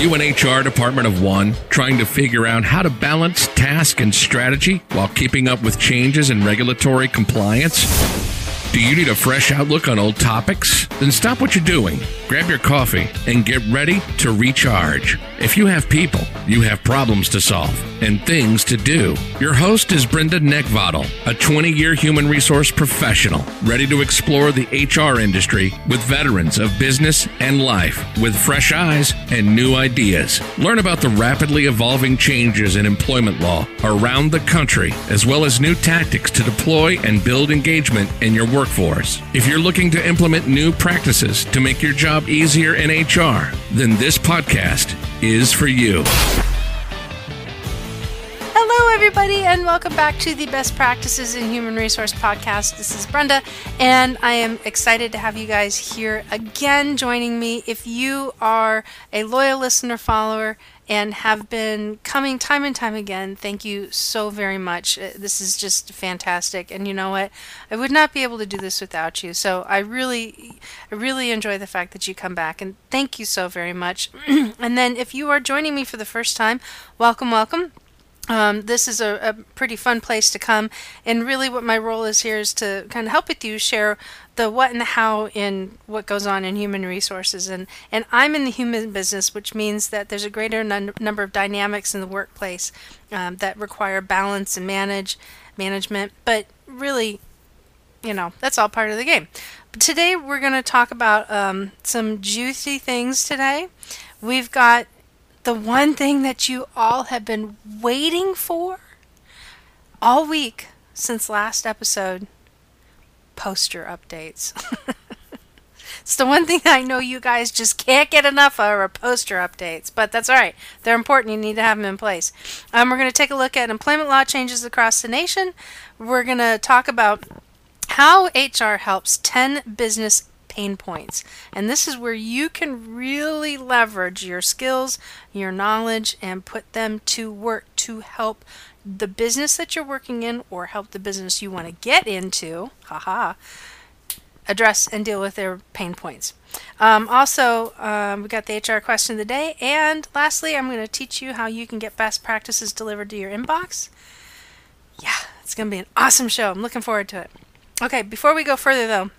You an HR department of one trying to figure out how to balance task and strategy while keeping up with changes in regulatory compliance? Do you need a fresh outlook on old topics? Then stop what you're doing, grab your coffee, and get ready to recharge. If you have people, you have problems to solve and things to do. Your host is Brenda Neckvatal, a 20 year human resource professional, ready to explore the HR industry with veterans of business and life with fresh eyes and new ideas. Learn about the rapidly evolving changes in employment law around the country, as well as new tactics to deploy and build engagement in your workforce. If you're looking to implement new practices to make your job easier in HR, then this podcast is for you. Hello, everybody, and welcome back to the Best Practices in Human Resource podcast. This is Brenda, and I am excited to have you guys here again joining me. If you are a loyal listener, follower, and have been coming time and time again, thank you so very much. Uh, This is just fantastic, and you know what? I would not be able to do this without you. So I really, I really enjoy the fact that you come back, and thank you so very much. and then, if you are joining me for the first time, welcome, welcome. Um, this is a, a pretty fun place to come, and really, what my role is here is to kind of help with you share the what and the how in what goes on in human resources. And and I'm in the human business, which means that there's a greater number of dynamics in the workplace um, that require balance and manage management. But really, you know, that's all part of the game. But today, we're going to talk about um, some juicy things. Today, we've got the one thing that you all have been waiting for all week since last episode poster updates. it's the one thing I know you guys just can't get enough of are poster updates, but that's all right. They're important. You need to have them in place. Um, we're going to take a look at employment law changes across the nation. We're going to talk about how HR helps 10 business pain points. And this is where you can really leverage your skills, your knowledge, and put them to work to help the business that you're working in or help the business you want to get into. Haha. Address and deal with their pain points. Um, also, um, we got the HR question of the day. And lastly, I'm going to teach you how you can get best practices delivered to your inbox. Yeah, it's going to be an awesome show. I'm looking forward to it. Okay, before we go further though,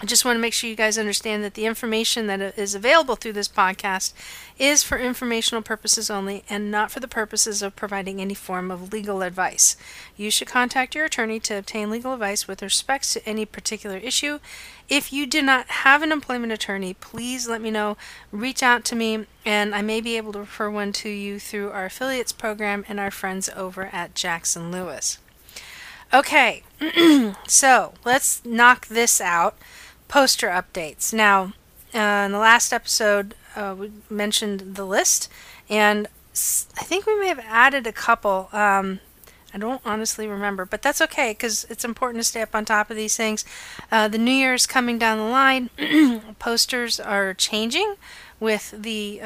I just want to make sure you guys understand that the information that is available through this podcast is for informational purposes only and not for the purposes of providing any form of legal advice. You should contact your attorney to obtain legal advice with respect to any particular issue. If you do not have an employment attorney, please let me know. Reach out to me, and I may be able to refer one to you through our affiliates program and our friends over at Jackson Lewis. Okay, so let's knock this out poster updates. Now, uh, in the last episode, uh, we mentioned the list, and I think we may have added a couple. Um, I don't honestly remember, but that's okay because it's important to stay up on top of these things. Uh, the new year is coming down the line. Posters are changing with the.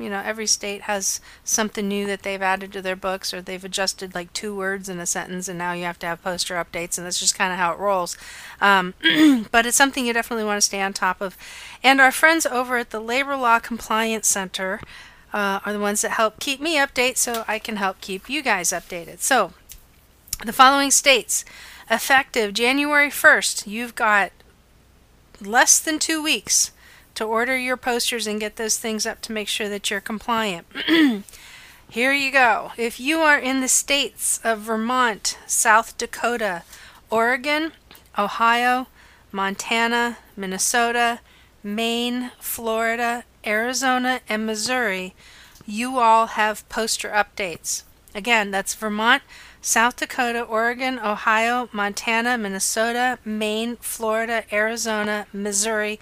You know, every state has something new that they've added to their books, or they've adjusted like two words in a sentence, and now you have to have poster updates, and that's just kind of how it rolls. Um, but it's something you definitely want to stay on top of. And our friends over at the Labor Law Compliance Center uh, are the ones that help keep me updated, so I can help keep you guys updated. So, the following states, effective January 1st, you've got less than two weeks to order your posters and get those things up to make sure that you're compliant. Here you go. If you are in the states of Vermont, South Dakota, Oregon, Ohio, Montana, Minnesota, Maine, Florida, Arizona, and Missouri, you all have poster updates. Again, that's Vermont, South Dakota, Oregon, Ohio, Montana, Minnesota, Maine, Florida, Arizona, Missouri.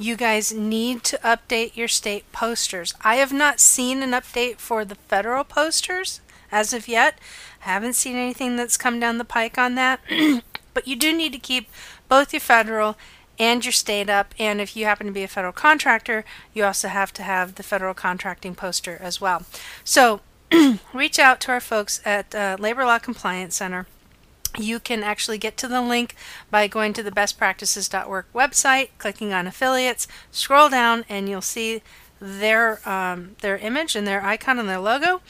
You guys need to update your state posters. I have not seen an update for the federal posters as of yet. I haven't seen anything that's come down the pike on that. but you do need to keep both your federal and your state up. And if you happen to be a federal contractor, you also have to have the federal contracting poster as well. So reach out to our folks at uh, Labor Law Compliance Center. You can actually get to the link by going to the bestpractices.org website, clicking on affiliates, scroll down, and you'll see their um, their image and their icon and their logo,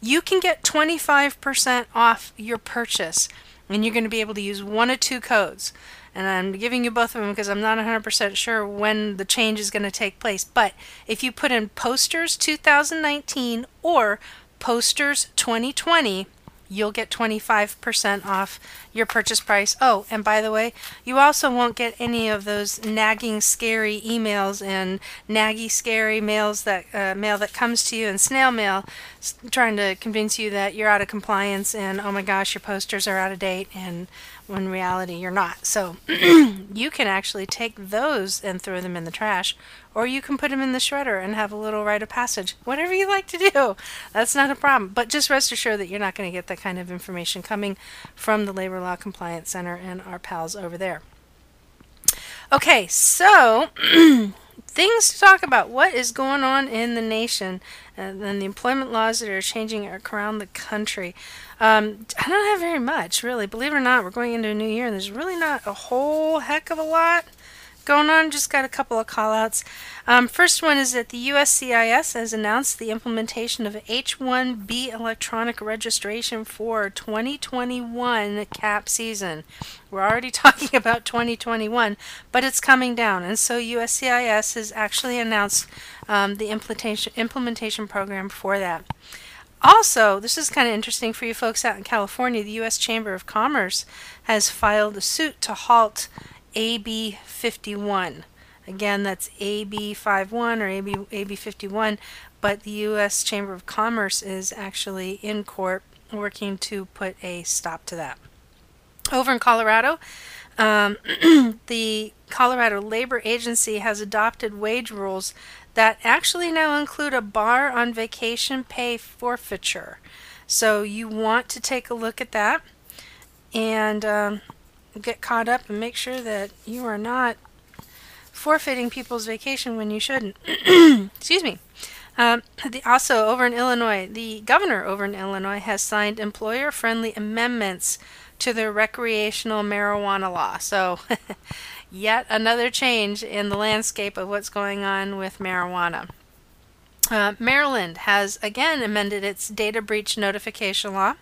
you can get 25% off your purchase. And you're going to be able to use one of two codes. And I'm giving you both of them because I'm not 100% sure when the change is going to take place. But if you put in posters 2019 or posters 2020, you'll get 25% off your purchase price. Oh, and by the way, you also won't get any of those nagging, scary emails and naggy, scary mails that uh, mail that comes to you in snail mail, trying to convince you that you're out of compliance and oh my gosh, your posters are out of date and when reality you're not. So you can actually take those and throw them in the trash, or you can put them in the shredder and have a little rite of passage. Whatever you like to do, that's not a problem. But just rest assured that you're not going to get that kind of information coming from the Labor Law Compliance Center and our pals over there. Okay, so things to talk about. What is going on in the nation and, and the employment laws that are changing around the country? Um, I don't have very much, really. Believe it or not, we're going into a new year, and there's really not a whole heck of a lot going on. Just got a couple of call outs. Um, first one is that the USCIS has announced the implementation of H1B electronic registration for 2021 CAP season. We're already talking about 2021, but it's coming down, and so USCIS has actually announced um, the implementation implementation program for that. Also, this is kind of interesting for you folks out in California. The U.S. Chamber of Commerce has filed a suit to halt AB 51. Again, that's AB 51 or AB, AB 51, but the U.S. Chamber of Commerce is actually in court working to put a stop to that. Over in Colorado, um, the Colorado Labor Agency has adopted wage rules that actually now include a bar on vacation pay forfeiture. So you want to take a look at that and um, get caught up and make sure that you are not forfeiting people's vacation when you shouldn't. Excuse me. Um, the, also, over in Illinois, the governor over in Illinois has signed employer friendly amendments to the recreational marijuana law. So, yet another change in the landscape of what's going on with marijuana. Uh, Maryland has again amended its data breach notification law.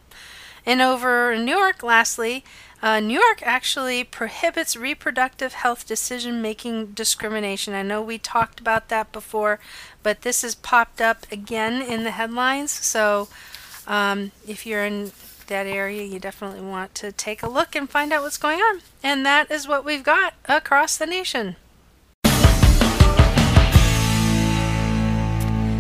And over in New York, lastly, uh, New York actually prohibits reproductive health decision making discrimination. I know we talked about that before, but this has popped up again in the headlines. So um, if you're in that area, you definitely want to take a look and find out what's going on. And that is what we've got across the nation.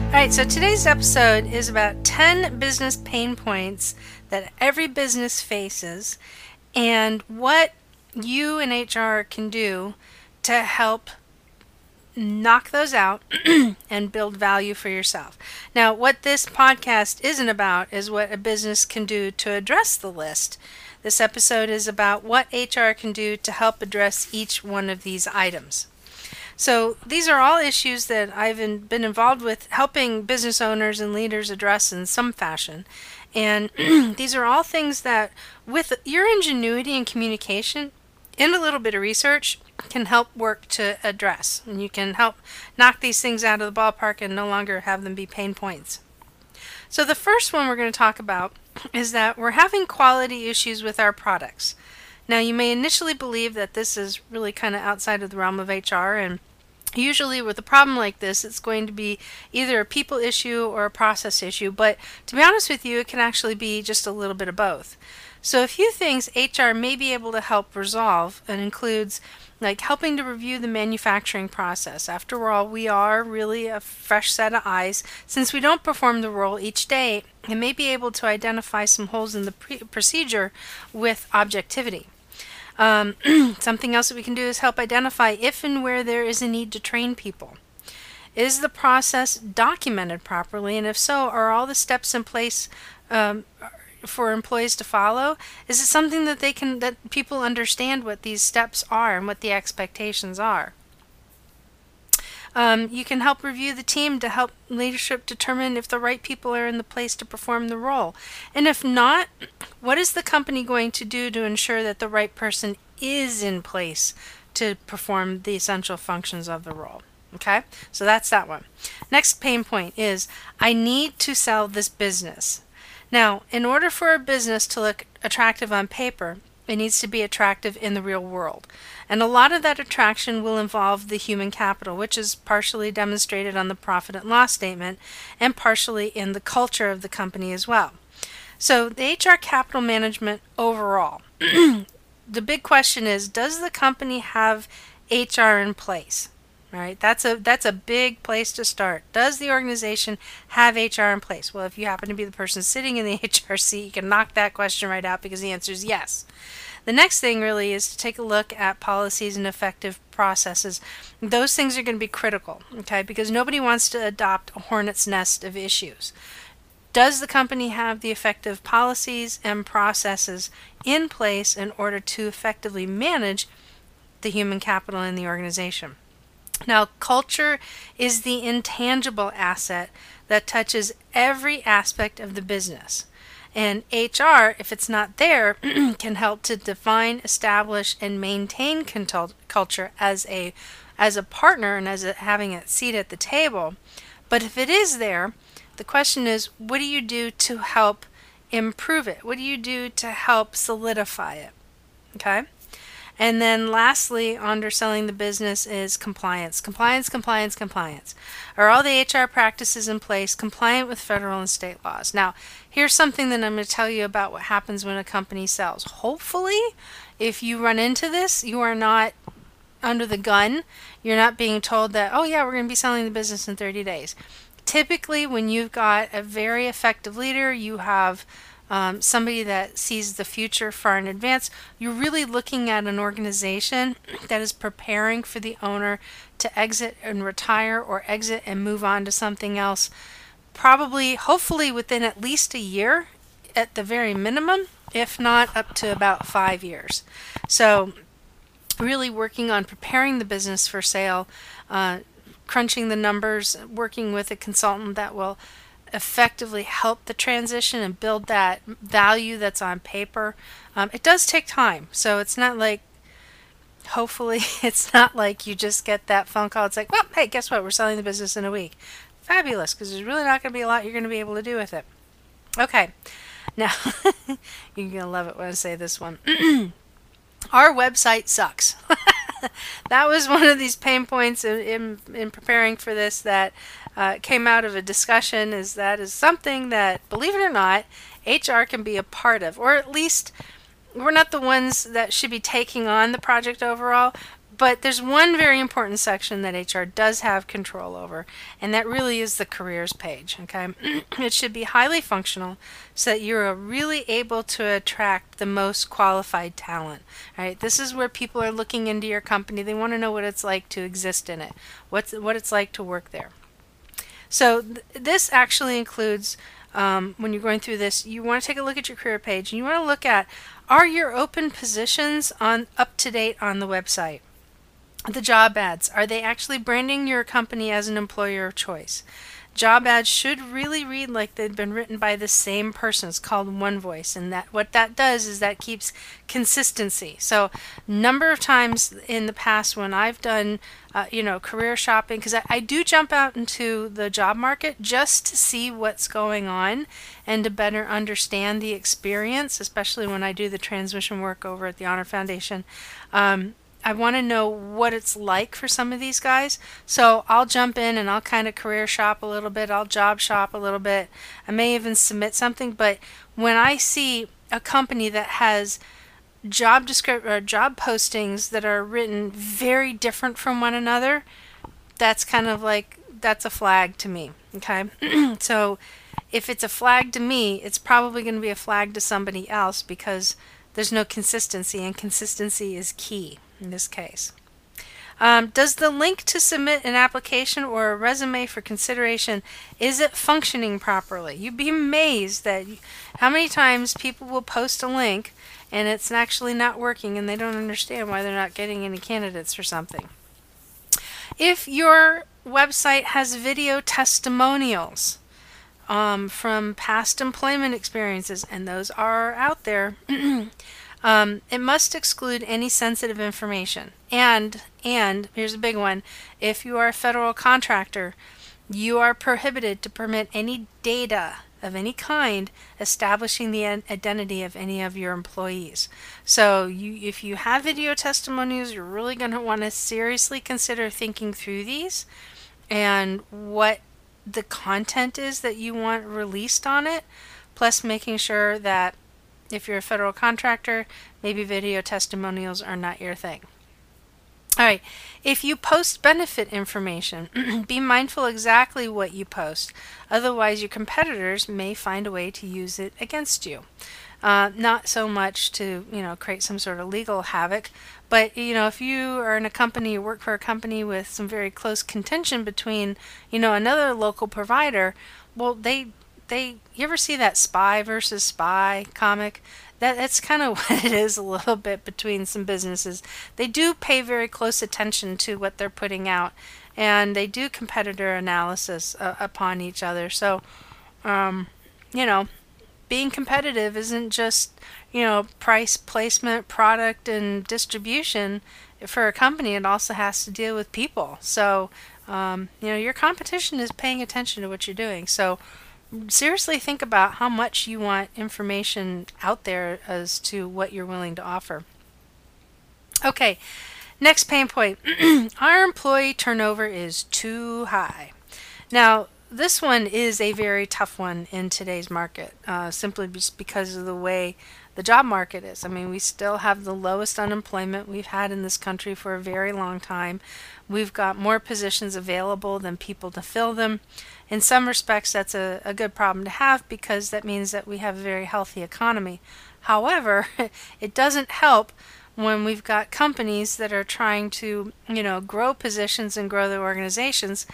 All right, so today's episode is about 10 business pain points that every business faces and what you and HR can do to help knock those out and build value for yourself. Now, what this podcast isn't about is what a business can do to address the list. This episode is about what HR can do to help address each one of these items. So, these are all issues that I've been involved with helping business owners and leaders address in some fashion. And these are all things that, with your ingenuity and communication, and a little bit of research can help work to address. And you can help knock these things out of the ballpark and no longer have them be pain points. So, the first one we're going to talk about is that we're having quality issues with our products. Now, you may initially believe that this is really kind of outside of the realm of HR, and usually with a problem like this, it's going to be either a people issue or a process issue, but to be honest with you, it can actually be just a little bit of both. So a few things HR may be able to help resolve and includes like helping to review the manufacturing process. After all, we are really a fresh set of eyes. Since we don't perform the role each day, it may be able to identify some holes in the pre- procedure with objectivity. Um, something else that we can do is help identify if and where there is a need to train people. Is the process documented properly? And if so, are all the steps in place um, for employees to follow? Is it something that they can that people understand what these steps are and what the expectations are? Um, you can help review the team to help leadership determine if the right people are in the place to perform the role. And if not, what is the company going to do to ensure that the right person is in place to perform the essential functions of the role? Okay, so that's that one. Next pain point is I need to sell this business. Now, in order for a business to look attractive on paper, it needs to be attractive in the real world. And a lot of that attraction will involve the human capital, which is partially demonstrated on the profit and loss statement and partially in the culture of the company as well. So, the HR capital management overall, the big question is does the company have HR in place? Right? That's a that's a big place to start. Does the organization have HR in place? Well, if you happen to be the person sitting in the HR seat, you can knock that question right out because the answer is yes. The next thing really is to take a look at policies and effective processes. Those things are going to be critical, okay? Because nobody wants to adopt a hornet's nest of issues. Does the company have the effective policies and processes in place in order to effectively manage the human capital in the organization? Now, culture is the intangible asset that touches every aspect of the business. And HR, if it's not there, can help to define, establish, and maintain culture as a as a partner and as a, having a seat at the table. But if it is there, the question is, what do you do to help improve it? What do you do to help solidify it? Okay. And then lastly, underselling the business is compliance. Compliance, compliance, compliance. Are all the HR practices in place compliant with federal and state laws? Now, here's something that I'm going to tell you about what happens when a company sells. Hopefully, if you run into this, you are not under the gun. You're not being told that, oh, yeah, we're going to be selling the business in 30 days. Typically, when you've got a very effective leader, you have um, somebody that sees the future far in advance, you're really looking at an organization that is preparing for the owner to exit and retire or exit and move on to something else, probably, hopefully, within at least a year at the very minimum, if not up to about five years. So, really working on preparing the business for sale, uh, crunching the numbers, working with a consultant that will effectively help the transition and build that value that's on paper. Um, it does take time, so it's not like hopefully it's not like you just get that phone call. It's like, well, hey, guess what? We're selling the business in a week. Fabulous, because there's really not going to be a lot you're going to be able to do with it. Okay, now you're going to love it when I say this one. Our website sucks. that was one of these pain points in, in, in preparing for this that uh, came out of a discussion is that is something that, believe it or not, HR can be a part of, or at least we're not the ones that should be taking on the project overall, but there's one very important section that HR does have control over, and that really is the careers page. Okay, it should be highly functional so that you're really able to attract the most qualified talent. Right, this is where people are looking into your company. They want to know what it's like to exist in it, what's what it's like to work there. So th- this actually includes um, when you're going through this, you want to take a look at your career page and you want to look at are your open positions on up to date on the website? The job ads, are they actually branding your company as an employer of choice? Job ads should really read like they've been written by the same person. It's called One Voice, and that what that does is that keeps consistency. So, number of times in the past when I've done, uh, you know, career shopping, because I, I do jump out into the job market just to see what's going on and to better understand the experience, especially when I do the transmission work over at the Honor Foundation. Um, I want to know what it's like for some of these guys. So I'll jump in and I'll kind of career shop a little bit. I'll job shop a little bit. I may even submit something. But when I see a company that has job descript or job postings that are written very different from one another, that's kind of like that's a flag to me. Okay, so if it's a flag to me, it's probably going to be a flag to somebody else because there's no consistency, and consistency is key in this case. Um, does the link to submit an application or a resume for consideration is it functioning properly? You'd be amazed that how many times people will post a link and it's actually not working and they don't understand why they're not getting any candidates for something. If your website has video testimonials um, from past employment experiences, and those are out there. Um, it must exclude any sensitive information. And and here's a big one: if you are a federal contractor, you are prohibited to permit any data of any kind establishing the identity of any of your employees. So, you, if you have video testimonials, you're really going to want to seriously consider thinking through these and what the content is that you want released on it, plus making sure that if you're a federal contractor, maybe video testimonials are not your thing. All right, if you post benefit information, be mindful exactly what you post. Otherwise, your competitors may find a way to use it against you. Uh, not so much to you know create some sort of legal havoc, but you know if you are in a company, you work for a company with some very close contention between you know another local provider, well they they you ever see that spy versus spy comic? that that's kind of what it is a little bit between some businesses. They do pay very close attention to what they're putting out, and they do competitor analysis uh, upon each other. So, um, you know, being competitive isn't just you know price, placement, product, and distribution. For a company, it also has to deal with people. So, um, you know, your competition is paying attention to what you're doing. So seriously think about how much you want information out there as to what you're willing to offer. Okay, next pain point. Our employee turnover is too high. Now, this one is a very tough one in today's market, uh, simply because of the way the job market is. I mean, we still have the lowest unemployment we've had in this country for a very long time. We've got more positions available than people to fill them. In some respects, that's a, a good problem to have because that means that we have a very healthy economy. However, it doesn't help when we've got companies that are trying to, you know, grow positions and grow their organizations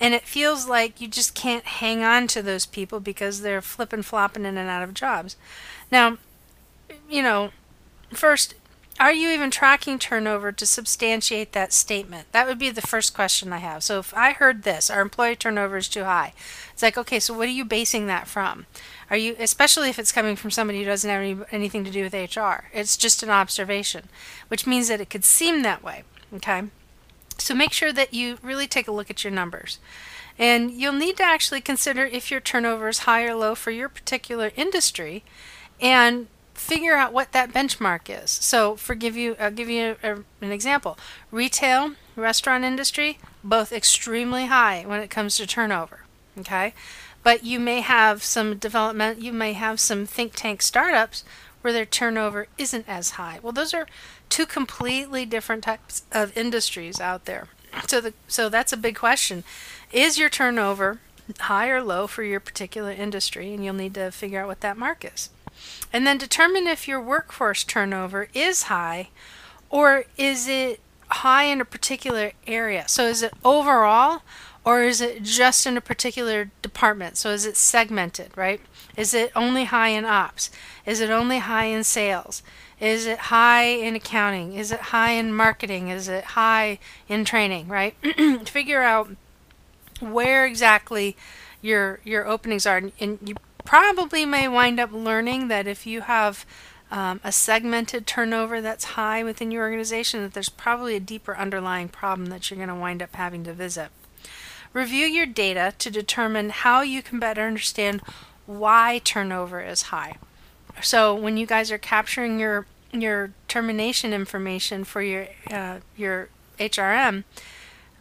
and it feels like you just can't hang on to those people because they're flipping flopping in and out of jobs. Now, you know, first, are you even tracking turnover to substantiate that statement? That would be the first question I have. So if I heard this, our employee turnover is too high, it's like, okay, so what are you basing that from? Are you, especially if it's coming from somebody who doesn't have any, anything to do with HR? It's just an observation, which means that it could seem that way. Okay, so make sure that you really take a look at your numbers. And you'll need to actually consider if your turnover is high or low for your particular industry and figure out what that benchmark is. So, for give you, I'll give you a, an example. Retail, restaurant industry, both extremely high when it comes to turnover. Okay, but you may have some development. You may have some think tank startups where their turnover isn't as high. Well, those are two completely different types of industries out there. So the so that's a big question. Is your turnover high or low for your particular industry? And you'll need to figure out what that mark is. And then determine if your workforce turnover is high or is it high in a particular area. So is it overall or is it just in a particular department? So is it segmented, right? Is it only high in ops? Is it only high in sales? Is it high in accounting? Is it high in marketing? Is it high in training, right? Figure out where exactly your your openings are and you probably may wind up learning that if you have um, a segmented turnover that's high within your organization, that there's probably a deeper underlying problem that you're going to wind up having to visit. Review your data to determine how you can better understand why turnover is high. So when you guys are capturing your your termination information for your uh, your HRM,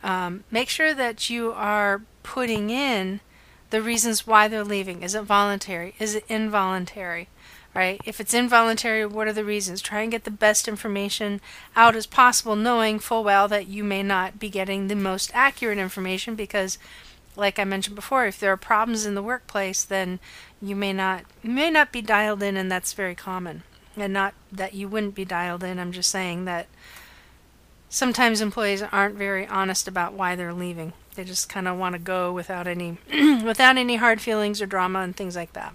um, make sure that you are putting in the reasons why they're leaving. Is it voluntary? Is it involuntary? Right? If it's involuntary, what are the reasons? Try and get the best information out as possible, knowing full well that you may not be getting the most accurate information because like I mentioned before, if there are problems in the workplace, then you may not may not be dialed in, and that's very common. And not that you wouldn't be dialed in. I'm just saying that sometimes employees aren't very honest about why they're leaving. They just kind of want to go without any without any hard feelings or drama and things like that.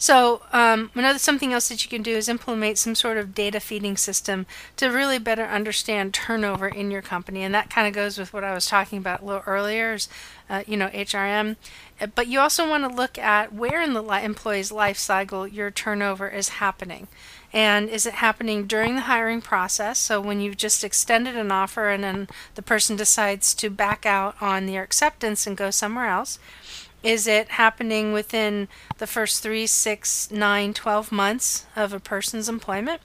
So, um, another something else that you can do is implement some sort of data feeding system to really better understand turnover in your company, and that kind of goes with what I was talking about a little earlier. Is, uh, you know, HRM, uh, but you also want to look at where in the li- employee's life cycle your turnover is happening. And is it happening during the hiring process? So when you've just extended an offer and then the person decides to back out on their acceptance and go somewhere else? Is it happening within the first three, six, nine, twelve months of a person's employment?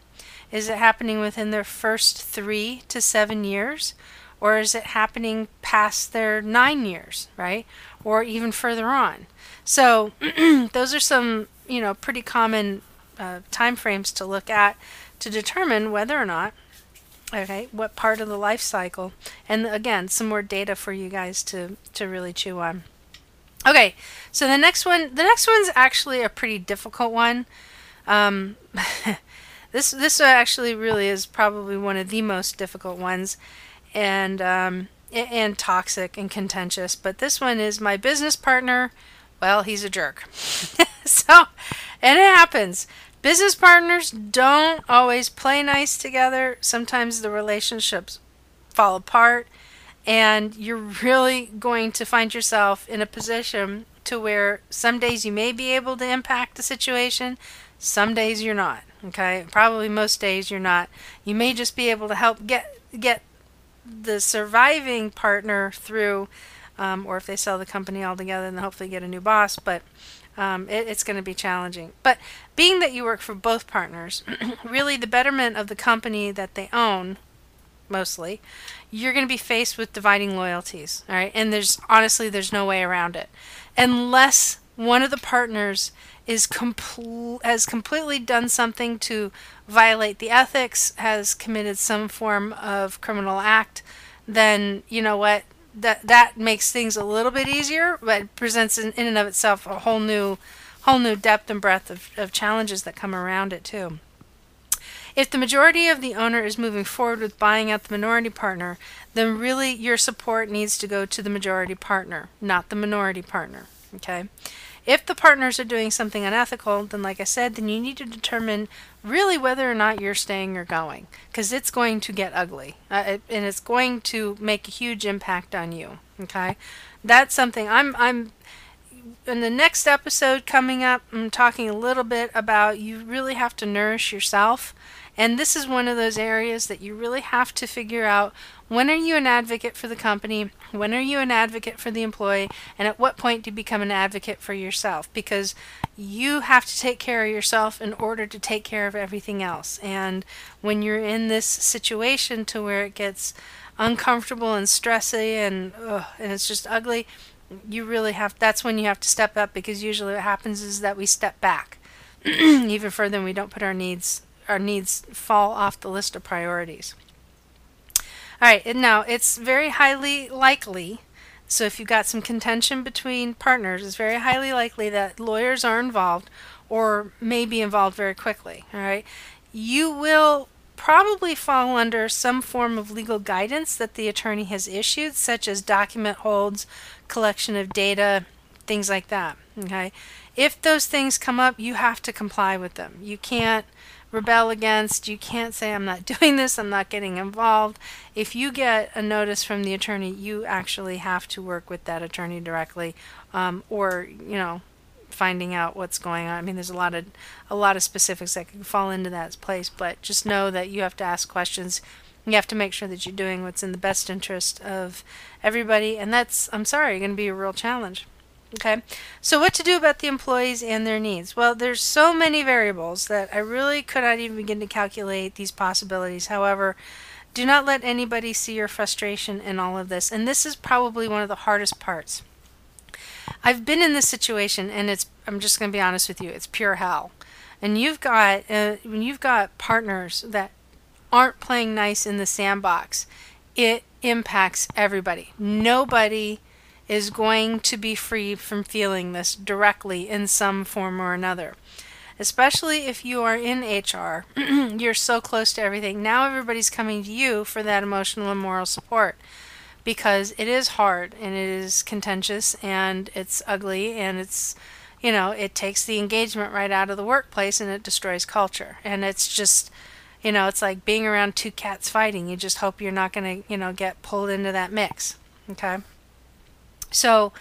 Is it happening within their first three to seven years? Or is it happening past their nine years, right? Or even further on? So those are some, you know, pretty common uh, time frames to look at to determine whether or not okay what part of the life cycle and again some more data for you guys to to really chew on okay so the next one the next one's actually a pretty difficult one. Um, this this actually really is probably one of the most difficult ones and um, and toxic and contentious but this one is my business partner well he's a jerk. So and it happens. Business partners don't always play nice together. Sometimes the relationships fall apart, and you're really going to find yourself in a position to where some days you may be able to impact the situation, some days you're not. Okay, probably most days you're not. You may just be able to help get get the surviving partner through, um, or if they sell the company altogether, then hopefully get a new boss. But um, it, it's going to be challenging. But being that you work for both partners, really the betterment of the company that they own, mostly, you're going to be faced with dividing loyalties. All right, and there's honestly there's no way around it, unless one of the partners is compl- has completely done something to violate the ethics, has committed some form of criminal act, then you know what that that makes things a little bit easier, but presents in, in and of itself a whole new whole new depth and breadth of, of challenges that come around it too. If the majority of the owner is moving forward with buying out the minority partner, then really your support needs to go to the majority partner, not the minority partner. Okay? If the partners are doing something unethical, then, like I said, then you need to determine really whether or not you're staying or going, because it's going to get ugly, uh, it, and it's going to make a huge impact on you. Okay, that's something I'm I'm in the next episode coming up. I'm talking a little bit about you really have to nourish yourself and this is one of those areas that you really have to figure out when are you an advocate for the company? When are you an advocate for the employee? And at what point do you become an advocate for yourself? Because you have to take care of yourself in order to take care of everything else. And when you're in this situation to where it gets uncomfortable and stressy and ugh, and it's just ugly, you really have that's when you have to step up because usually what happens is that we step back even further and we don't put our needs our needs fall off the list of priorities. All right, now it's very highly likely. So if you've got some contention between partners, it's very highly likely that lawyers are involved or may be involved very quickly. All right, you will probably fall under some form of legal guidance that the attorney has issued, such as document holds, collection of data, things like that. Okay, if those things come up, you have to comply with them. You can't rebel against. You can't say, I'm not doing this, I'm not getting involved. If you get a notice from the attorney, you actually have to work with that attorney directly um, or, you know, finding out what's going on. I mean, there's a lot of a lot of specifics that can fall into that place, but just know that you have to ask questions. You have to make sure that you're doing what's in the best interest of everybody, and that's I'm sorry, going to be a real challenge. Okay, so what to do about the employees and their needs? Well, there's so many variables that I really could not even begin to calculate these possibilities. However, do not let anybody see your frustration in all of this. And this is probably one of the hardest parts. I've been in this situation, and it's I'm just going to be honest with you, it's pure hell. And you've got uh, when you've got partners that aren't playing nice in the sandbox, it impacts everybody. Nobody is going to be free from feeling this directly in some form or another. Especially if you are in HR, you're so close to everything. Now everybody's coming to you for that emotional and moral support because it is hard and it is contentious and it's ugly and it's you know, it takes the engagement right out of the workplace and it destroys culture. And it's just, you know, it's like being around two cats fighting. You just hope you're not going to, you know, get pulled into that mix. Okay. So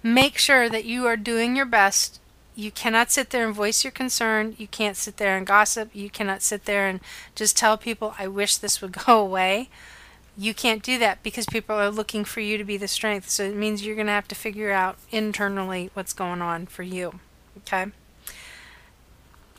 make sure that you are doing your best. You cannot sit there and voice your concern. You can't sit there and gossip. You cannot sit there and just tell people, I wish this would go away you can't do that because people are looking for you to be the strength. So it means you're going to have to figure out internally what's going on for you. Okay?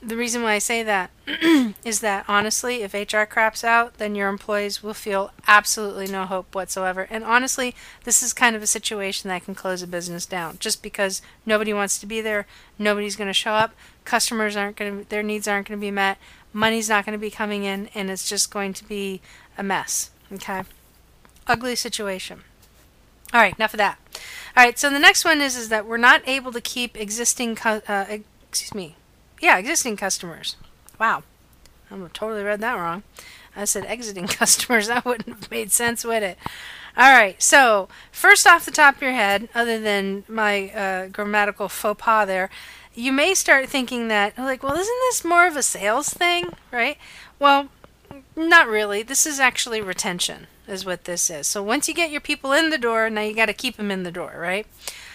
The reason why I say that is that honestly, if HR craps out, then your employees will feel absolutely no hope whatsoever. And honestly, this is kind of a situation that can close a business down just because nobody wants to be there, nobody's going to show up, customers aren't going to, their needs aren't going to be met, money's not going to be coming in, and it's just going to be a mess. Okay. Ugly situation. All right, enough of that. All right, so the next one is is that we're not able to keep existing, uh, excuse me, yeah, existing customers. Wow, I totally read that wrong. I said exiting customers. That wouldn't have made sense, would it? All right, so first off the top of your head, other than my uh, grammatical faux pas there, you may start thinking that, like, well, isn't this more of a sales thing, right? Well, not really. This is actually retention, is what this is. So once you get your people in the door, now you got to keep them in the door, right?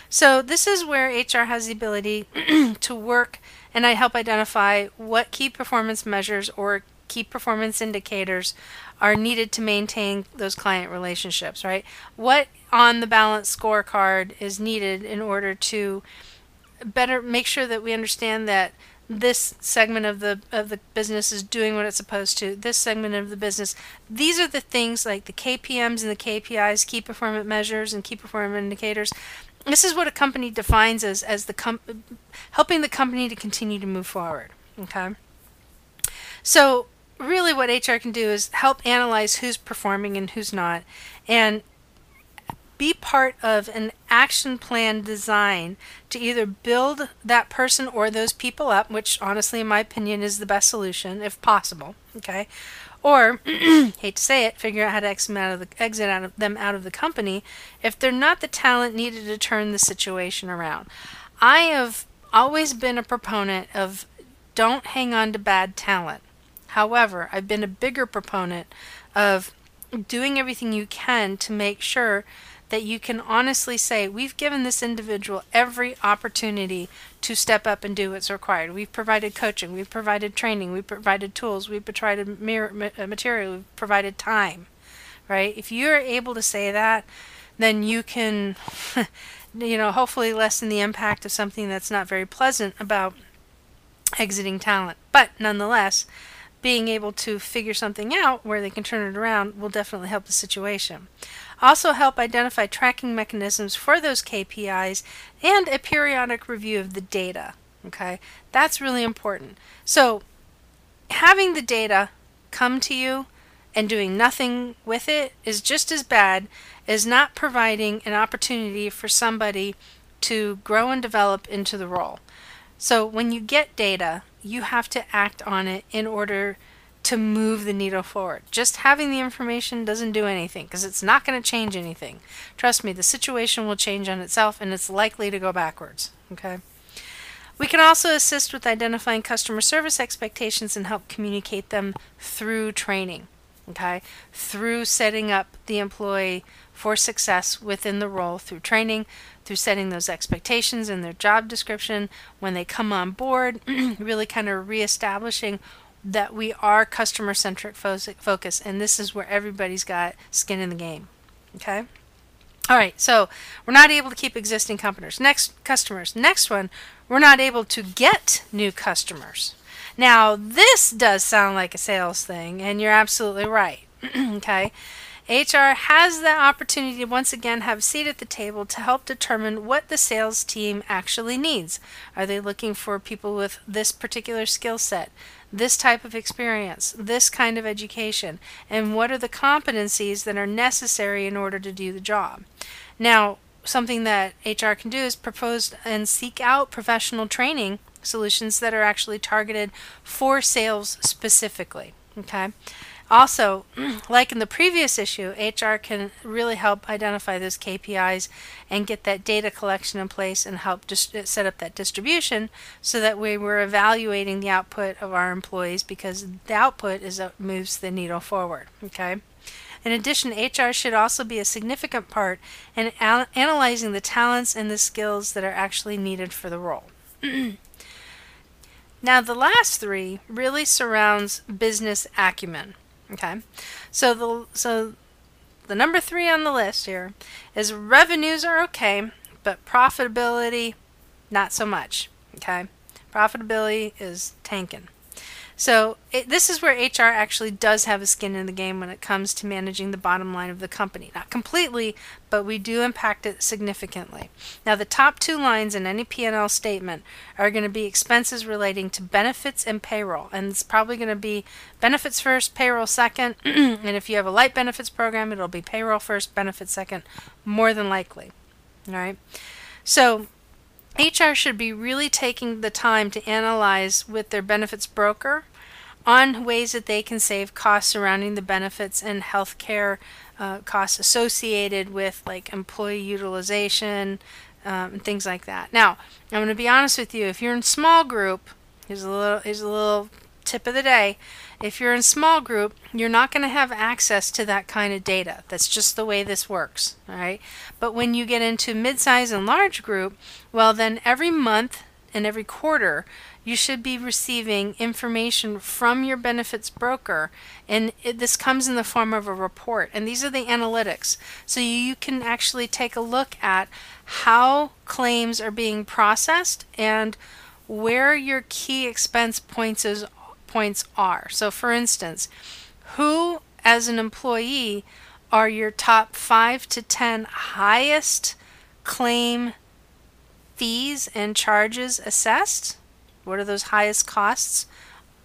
So this is where HR has the ability to work and I help identify what key performance measures or key performance indicators are needed to maintain those client relationships, right? What on the balance scorecard is needed in order to better make sure that we understand that this segment of the of the business is doing what it's supposed to this segment of the business these are the things like the kpms and the kpis key performance measures and key performance indicators this is what a company defines as as the com- helping the company to continue to move forward okay so really what hr can do is help analyze who's performing and who's not and be part of an action plan design to either build that person or those people up, which honestly, in my opinion, is the best solution if possible. Okay, or hate to say it, figure out how to exit out of the exit out of them out of the company if they're not the talent needed to turn the situation around. I have always been a proponent of don't hang on to bad talent. However, I've been a bigger proponent of doing everything you can to make sure that you can honestly say, we've given this individual every opportunity to step up and do what's required. We've provided coaching, we've provided training, we've provided tools, we've provided uh, material, we've provided time, right? If you're able to say that, then you can, you know, hopefully lessen the impact of something that's not very pleasant about exiting talent. But nonetheless, being able to figure something out where they can turn it around will definitely help the situation. Also help identify tracking mechanisms for those KPIs and a periodic review of the data. Okay, that's really important. So having the data come to you and doing nothing with it is just as bad as not providing an opportunity for somebody to grow and develop into the role. So when you get data, you have to act on it in order to move the needle forward. Just having the information doesn't do anything because it's not going to change anything. Trust me, the situation will change on itself and it's likely to go backwards. Okay? We can also assist with identifying customer service expectations and help communicate them through training. Okay? Through setting up the employee for success within the role through training, through setting those expectations in their job description when they come on board, really kind of reestablishing that we are customer centric focus and this is where everybody's got skin in the game okay? All right so we're not able to keep existing customers next customers. Next one we're not able to get new customers. Now this does sound like a sales thing and you're absolutely right okay HR has the opportunity to once again have a seat at the table to help determine what the sales team actually needs. Are they looking for people with this particular skill set? this type of experience, this kind of education, and what are the competencies that are necessary in order to do the job. Now, something that HR can do is propose and seek out professional training solutions that are actually targeted for sales specifically. Okay. Also, like in the previous issue, HR can really help identify those KPIs and get that data collection in place and help set up that distribution so that we were evaluating the output of our employees because the output is what moves the needle forward. Okay. In addition, HR should also be a significant part in al- analyzing the talents and the skills that are actually needed for the role. now, the last three really surrounds business acumen. Okay, so the so the number three on the list here is revenues are okay, but profitability not so much. Okay, profitability is tanking. So it, this is where HR actually does have a skin in the game when it comes to managing the bottom line of the company. Not completely, but we do impact it significantly. Now the top two lines in any P&L statement are going to be expenses relating to benefits and payroll. And it's probably going to be benefits first, payroll second. and if you have a light benefits program, it'll be payroll first, benefits second, more than likely. All right. So HR should be really taking the time to analyze with their benefits broker on ways that they can save costs surrounding the benefits and healthcare uh, costs associated with like employee utilization um, and things like that. Now, I'm going to be honest with you. If you're in small group, here's a little here's a little tip of the day. If you're in small group, you're not going to have access to that kind of data. That's just the way this works, all right? But when you get into mid-size and large group, well then every month and every quarter, you should be receiving information from your benefits broker and it, this comes in the form of a report and these are the analytics so you can actually take a look at how claims are being processed and where your key expense points is points are. So, for instance, who as an employee are your top five to ten highest claim fees and charges assessed? What are those highest costs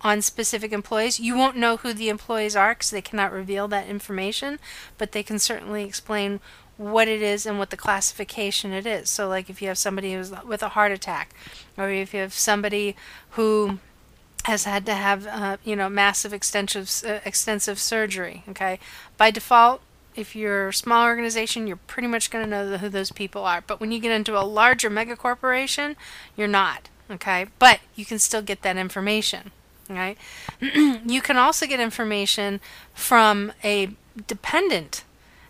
on specific employees? You won't know who the employees are because they cannot reveal that information, but they can certainly explain what it is and what the classification it is. So, like if you have somebody who's with a heart attack, or if you have somebody who has had to have uh, you know massive extensive uh, extensive surgery okay? By default if you're a small organization you're pretty much going to know who those people are. But when you get into a larger mega corporation you're not okay? But you can still get that information right you can also get information from a dependent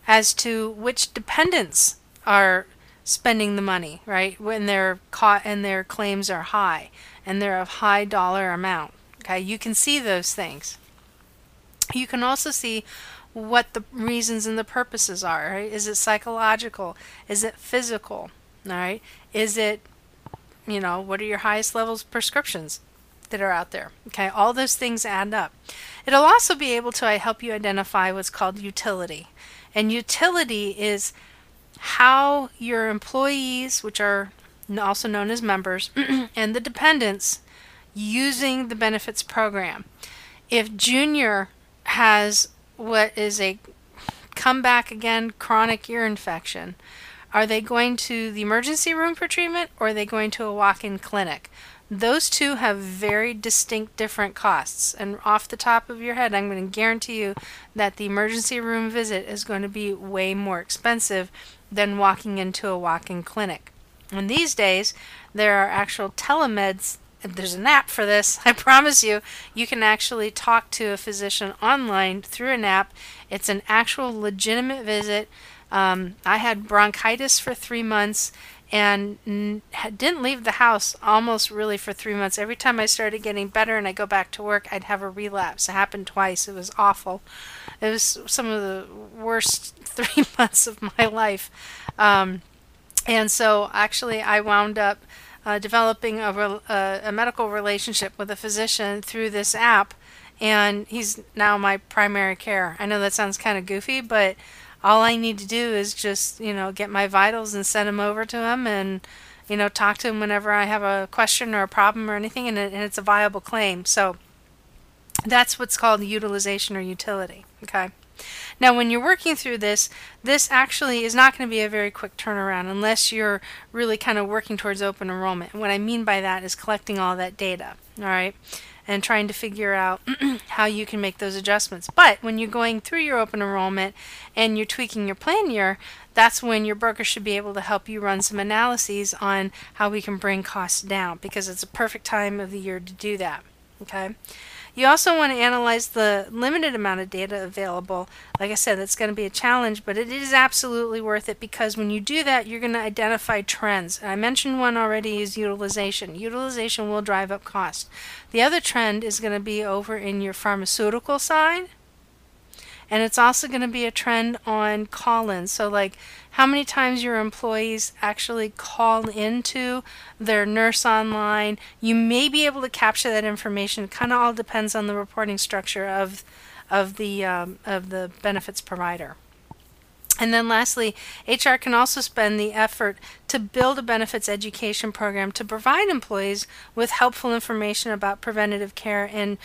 as to which dependents are spending the money right? When their caught and their claims are high and they're of high dollar amount. Okay, you can see those things. You can also see what the reasons and the purposes are. Right? Is it psychological? Is it physical? All right. Is it, you know, what are your highest levels prescriptions that are out there? Okay, all those things add up. It'll also be able to help you identify what's called utility. And utility is how your employees, which are also known as members, and the dependents using the benefits program. If Junior has what is a come back again chronic ear infection, are they going to the emergency room for treatment or are they going to a walk in clinic? Those two have very distinct different costs. And off the top of your head, I'm going to guarantee you that the emergency room visit is going to be way more expensive than walking into a walk in clinic. And these days, there are actual telemeds. There's an app for this. I promise you, you can actually talk to a physician online through an app. It's an actual legitimate visit. Um, I had bronchitis for three months and n- didn't leave the house almost really for three months. Every time I started getting better and I go back to work, I'd have a relapse. It happened twice. It was awful. It was some of the worst three months of my life. Um, and so actually, I wound up uh, developing a, re- a medical relationship with a physician through this app, and he's now my primary care. I know that sounds kind of goofy, but all I need to do is just, you know, get my vitals and send them over to him and, you know, talk to him whenever I have a question or a problem or anything, and, it, and it's a viable claim. So that's what's called utilization or utility. Okay. Now, when you're working through this, this actually is not going to be a very quick turnaround unless you're really kind of working towards open enrollment. And what I mean by that is collecting all that data. All right. and trying to figure out how you can make those adjustments. But when you're going through your open enrollment and you're tweaking your plan year, that's when your broker should be able to help you run some analyses on how we can bring costs down because it's a perfect time of the year to do that. Okay. You also want to analyze the limited amount of data available. Like I said, that's going to be a challenge, but it is absolutely worth it because when you do that, you're going to identify trends. I mentioned one already is utilization. Utilization will drive up cost. The other trend is going to be over in your pharmaceutical side and it's also going to be a trend on call ins. So, like how many times your employees actually call into their nurse online. You may be able to capture that information. Kind of all depends on the reporting structure of, of, the, um, of the benefits provider. And then lastly, HR can also spend the effort to build a benefits education program to provide employees with helpful information about preventative care and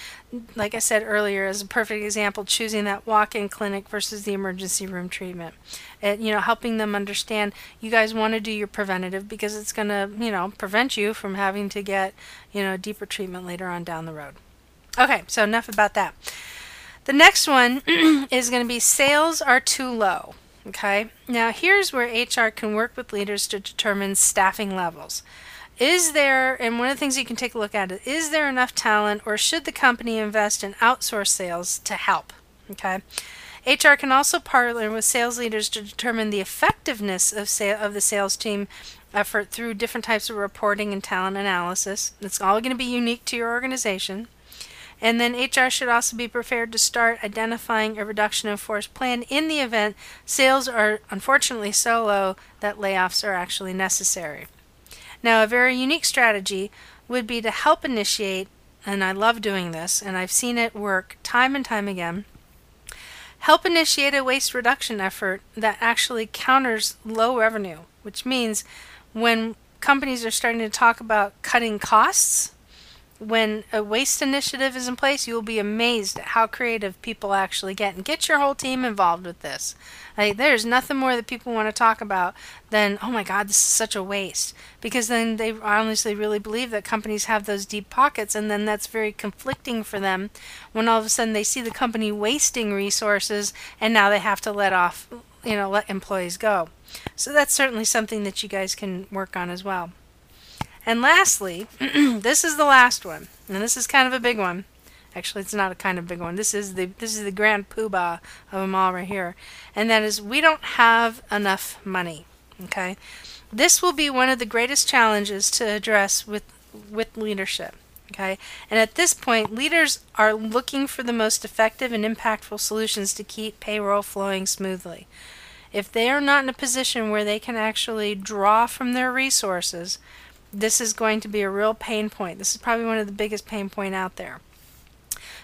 like I said earlier as a perfect example choosing that walk-in clinic versus the emergency room treatment. You know, helping them understand you guys want to do your preventative because it's going to, you know, prevent you from having to get, you know, deeper treatment later on down the road. Okay, so enough about that. The next one is going to be sales are too low. Okay, now here's where HR can work with leaders to determine staffing levels. Is there, and one of the things you can take a look at is, is there enough talent or should the company invest in outsource sales to help? Okay. HR can also partner with sales leaders to determine the effectiveness of, of the sales team effort through different types of reporting and talent analysis. It's all going to be unique to your organization. And then HR should also be prepared to start identifying a reduction in force plan in the event sales are unfortunately so low that layoffs are actually necessary. Now, a very unique strategy would be to help initiate, and I love doing this, and I've seen it work time and time again. Help initiate a waste reduction effort that actually counters low revenue, which means when companies are starting to talk about cutting costs, when a waste initiative is in place, you will be amazed at how creative people actually get and get your whole team involved with this. Like, there's nothing more that people want to talk about than, oh my God, this is such a waste. Because then they honestly really believe that companies have those deep pockets, and then that's very conflicting for them when all of a sudden they see the company wasting resources and now they have to let off, you know, let employees go. So that's certainly something that you guys can work on as well. And lastly, this is the last one, and this is kind of a big one. Actually, it's not a kind of big one. This is the this is the grand poobah of them all right here, and that is we don't have enough money. Okay, this will be one of the greatest challenges to address with with leadership. Okay, and at this point, leaders are looking for the most effective and impactful solutions to keep payroll flowing smoothly. If they are not in a position where they can actually draw from their resources, this is going to be a real pain point. This is probably one of the biggest pain point out there.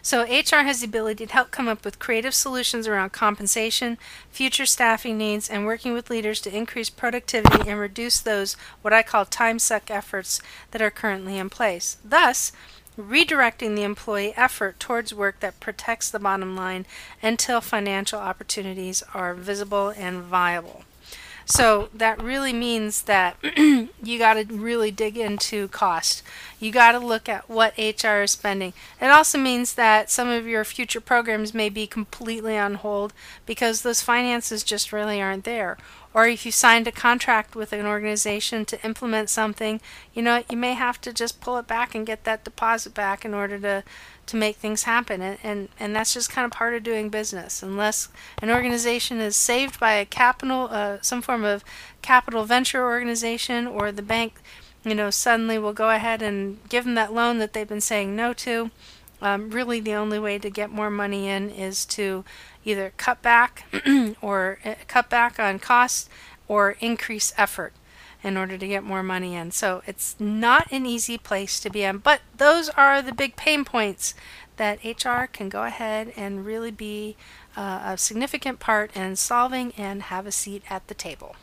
So HR has the ability to help come up with creative solutions around compensation, future staffing needs, and working with leaders to increase productivity and reduce those what I call time suck efforts that are currently in place. Thus, redirecting the employee effort towards work that protects the bottom line until financial opportunities are visible and viable. So that really means that you got to really dig into cost. You got to look at what HR is spending. It also means that some of your future programs may be completely on hold because those finances just really aren't there. Or if you signed a contract with an organization to implement something, you know, you may have to just pull it back and get that deposit back in order to to make things happen and, and and that's just kind of part of doing business unless an organization is saved by a capital uh, some form of capital venture organization or the bank you know suddenly will go ahead and give them that loan that they've been saying no to um, really the only way to get more money in is to either cut back or uh, cut back on costs or increase effort in order to get more money in. So it's not an easy place to be in, but those are the big pain points that HR can go ahead and really be uh, a significant part in solving and have a seat at the table.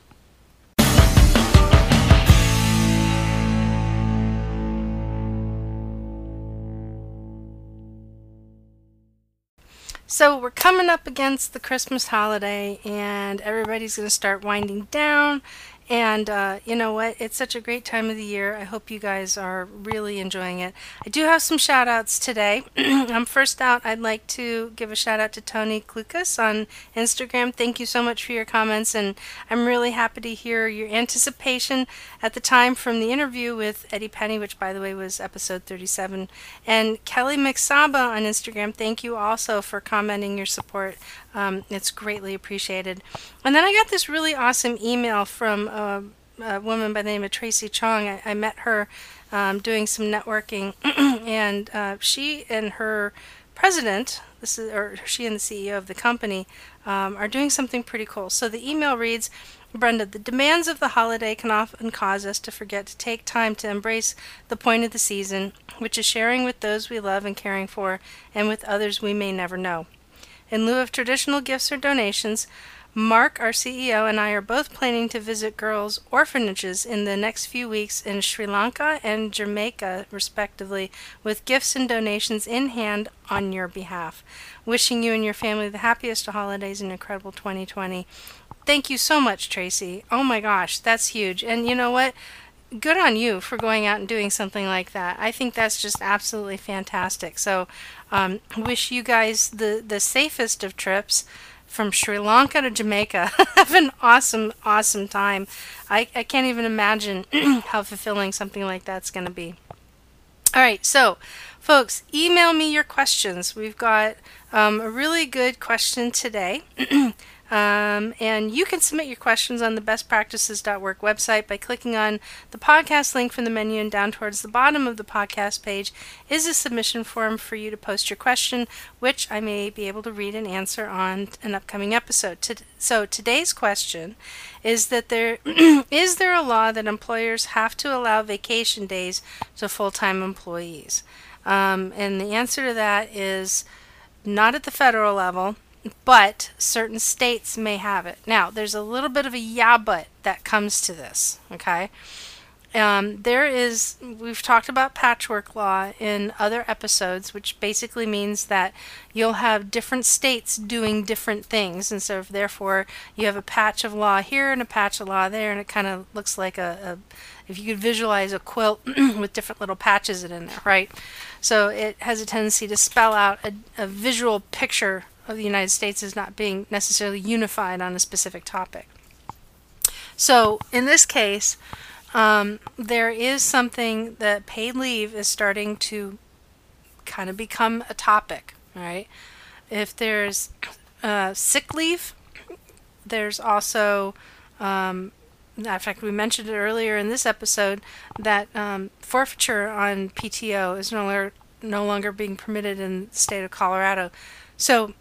So we're coming up against the Christmas holiday, and everybody's going to start winding down And uh, you know what? It's such a great time of the year. I hope you guys are really enjoying it. I do have some shout outs today. um, first out, I'd like to give a shout out to Tony Klukas on Instagram. Thank you so much for your comments, and I'm really happy to hear your anticipation at the time from the interview with Eddie Penny, which, by the way, was episode 37. And Kelly McSaba on Instagram, thank you also for commenting your support. Um, it's greatly appreciated. And then I got this really awesome email from a, a woman by the name of Tracy Chong. I, I met her um, doing some networking, and uh, she and her president, this is, or she and the CEO of the company, um, are doing something pretty cool. So the email reads. Brenda, the demands of the holiday can often cause us to forget to take time to embrace the point of the season, which is sharing with those we love and caring for, and with others we may never know. In lieu of traditional gifts or donations, Mark, our CEO, and I are both planning to visit girls' orphanages in the next few weeks in Sri Lanka and Jamaica, respectively, with gifts and donations in hand on your behalf. Wishing you and your family the happiest of holidays and incredible 2020. Thank you so much, Tracy. Oh my gosh, that's huge. And you know what? Good on you for going out and doing something like that. I think that's just absolutely fantastic. So, um, wish you guys the the safest of trips from Sri Lanka to Jamaica. Have an awesome, awesome time. I, I can't even imagine how fulfilling something like that's going to be. All right, so folks, email me your questions. We've got um, a really good question today. Um, and you can submit your questions on the bestpractices.work website by clicking on the podcast link from the menu and down towards the bottom of the podcast page is a submission form for you to post your question, which I may be able to read and answer on an upcoming episode. So today's question is that there is there a law that employers have to allow vacation days to full-time employees? Um, and the answer to that is not at the federal level but certain states may have it. Now, there's a little bit of a yeah, but that comes to this, okay? Um, there is, we've talked about patchwork law in other episodes, which basically means that you'll have different states doing different things. And so, therefore, you have a patch of law here and a patch of law there, and it kind of looks like a, a, if you could visualize a quilt with different little patches in there, right? So, it has a tendency to spell out a, a visual picture of the United States as not being necessarily unified on a specific topic. So, in this case, um, there is something that paid leave is starting to kind of become a topic, right? If there's uh, sick leave, there's also, um, in fact, we mentioned it earlier in this episode that um, forfeiture on PTO is no longer, no longer being permitted in the state of Colorado. So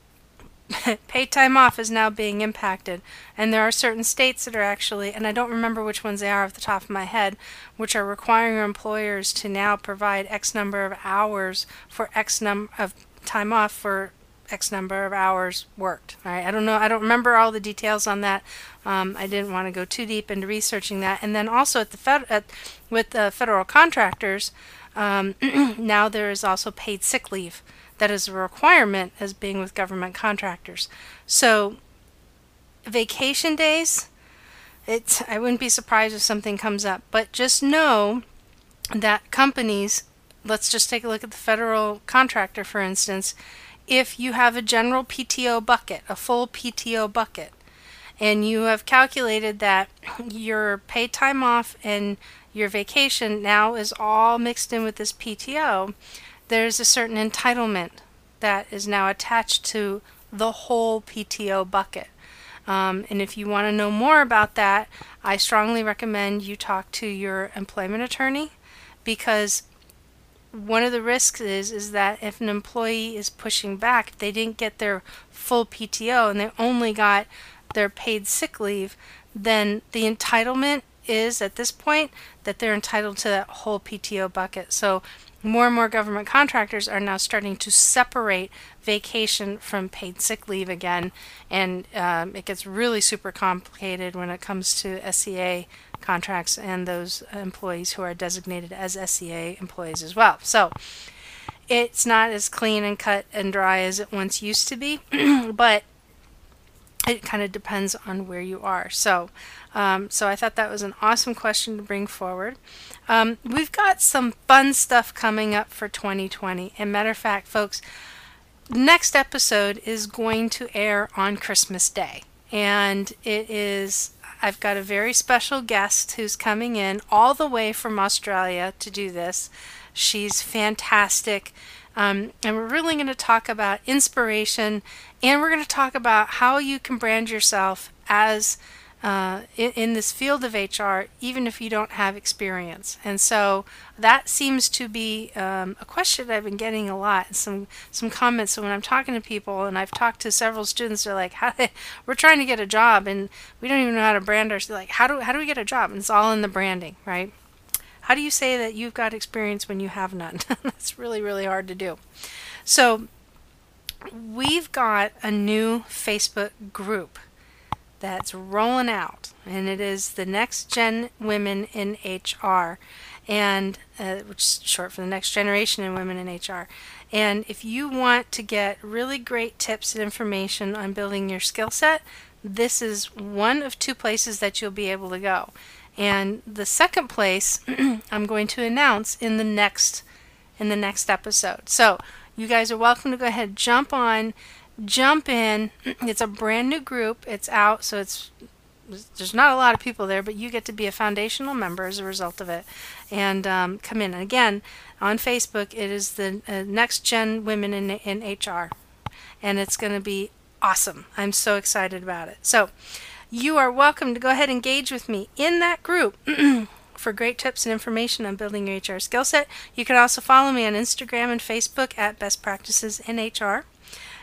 paid time off is now being impacted. And there are certain states that are actually, and I don't remember which ones they are off the top of my head, which are requiring employers to now provide X number of hours for X number of time off for X number of hours worked. All right, I don't know, I don't remember all the details on that. Um, I didn't want to go too deep into researching that. And then also at the fed, at, with the federal contractors, um, now there is also paid sick leave that is a requirement as being with government contractors. So, vacation days, it's, I wouldn't be surprised if something comes up, but just know that companies, let's just take a look at the federal contractor, for instance, if you have a general PTO bucket, a full PTO bucket, and you have calculated that your paid time off and your vacation now is all mixed in with this PTO, there's a certain entitlement that is now attached to the whole PTO bucket. Um, and if you want to know more about that, I strongly recommend you talk to your employment attorney because one of the risks is is that if an employee is pushing back, they didn't get their full PTO and they only got their paid sick leave, then the entitlement is at this point that they're entitled to that whole PTO bucket. So more and more government contractors are now starting to separate vacation from paid sick leave again, and um, it gets really super complicated when it comes to SCA contracts and those employees who are designated as SCA employees as well. So it's not as clean and cut and dry as it once used to be, but it kind of depends on where you are. So, um, so I thought that was an awesome question to bring forward. Um, we've got some fun stuff coming up for 2020. And matter of fact, folks, next episode is going to air on Christmas Day, and it is. I've got a very special guest who's coming in all the way from Australia to do this. She's fantastic. Um, and we're really going to talk about inspiration and we're going to talk about how you can brand yourself as uh, in, in, this field of HR, even if you don't have experience. And so that seems to be um, a question I've been getting a lot. Some some comments. So when I'm talking to people, and I've talked to several students, they're like, "We're trying to get a job, and we don't even know how to brand ourselves. Like, how do how do we get a job?" And it's all in the branding, right? How do you say that you've got experience when you have none? That's really really hard to do. So we've got a new Facebook group that's rolling out, and it is the Next Gen Women in HR, and uh, which is short for the Next Generation in Women in HR. And if you want to get really great tips and information on building your skill set, this is one of two places that you'll be able to go. And the second place I'm going to announce in the next in the next episode. So you guys are welcome to go ahead, jump on, jump in. It's a brand new group. It's out, so it's there's not a lot of people there, but you get to be a foundational member as a result of it, and um, come in. And again, on Facebook, it is the uh, Next Gen Women in, in HR, and it's going to be awesome. I'm so excited about it. So, you are welcome to go ahead and engage with me in that group. for great tips and information on building your HR skill set. You can also follow me on Instagram and Facebook at Best Practices in HR.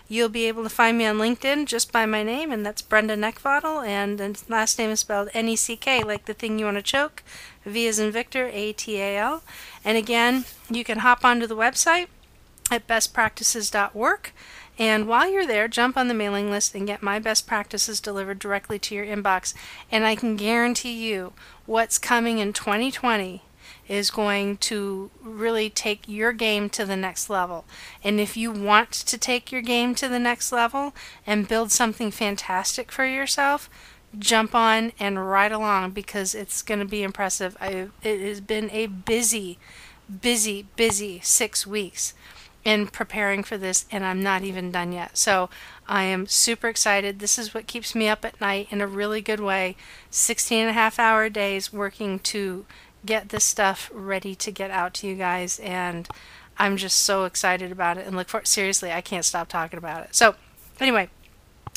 You'll be able to find me on LinkedIn just by my name, and that's Brenda Neckvatal, and the last name is spelled N-E-C-K, like the thing you want to choke. V is in Victor, A-T-A-L. And again, you can hop onto the website at bestpractices.org. And while you're there, jump on the mailing list and get my best practices delivered directly to your inbox. And I can guarantee you what's coming in 2020 is going to really take your game to the next level. And if you want to take your game to the next level and build something fantastic for yourself, jump on and ride along because it's going to be impressive. I, it has been a busy, busy, busy six weeks in preparing for this, and I'm not even done yet. So I am super excited. This is what keeps me up at night in a really good way. 16 and a half hour days working to get this stuff ready to get out to you guys, and I'm just so excited about it and look for it. Seriously, I can't stop talking about it. So, anyway,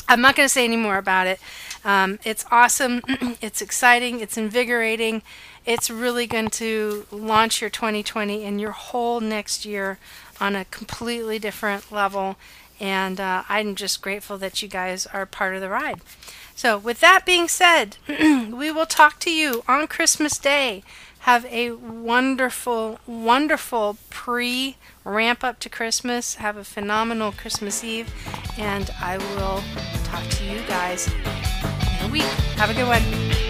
I'm not going to say any more about it. Um, it's awesome. it's exciting. It's invigorating. It's really going to launch your 2020 and your whole next year on a completely different level. And uh, I'm just grateful that you guys are part of the ride. So, with that being said, we will talk to you on Christmas Day. Have a wonderful, wonderful pre ramp up to Christmas. Have a phenomenal Christmas Eve. And I will talk to you guys in a week. Have a good one.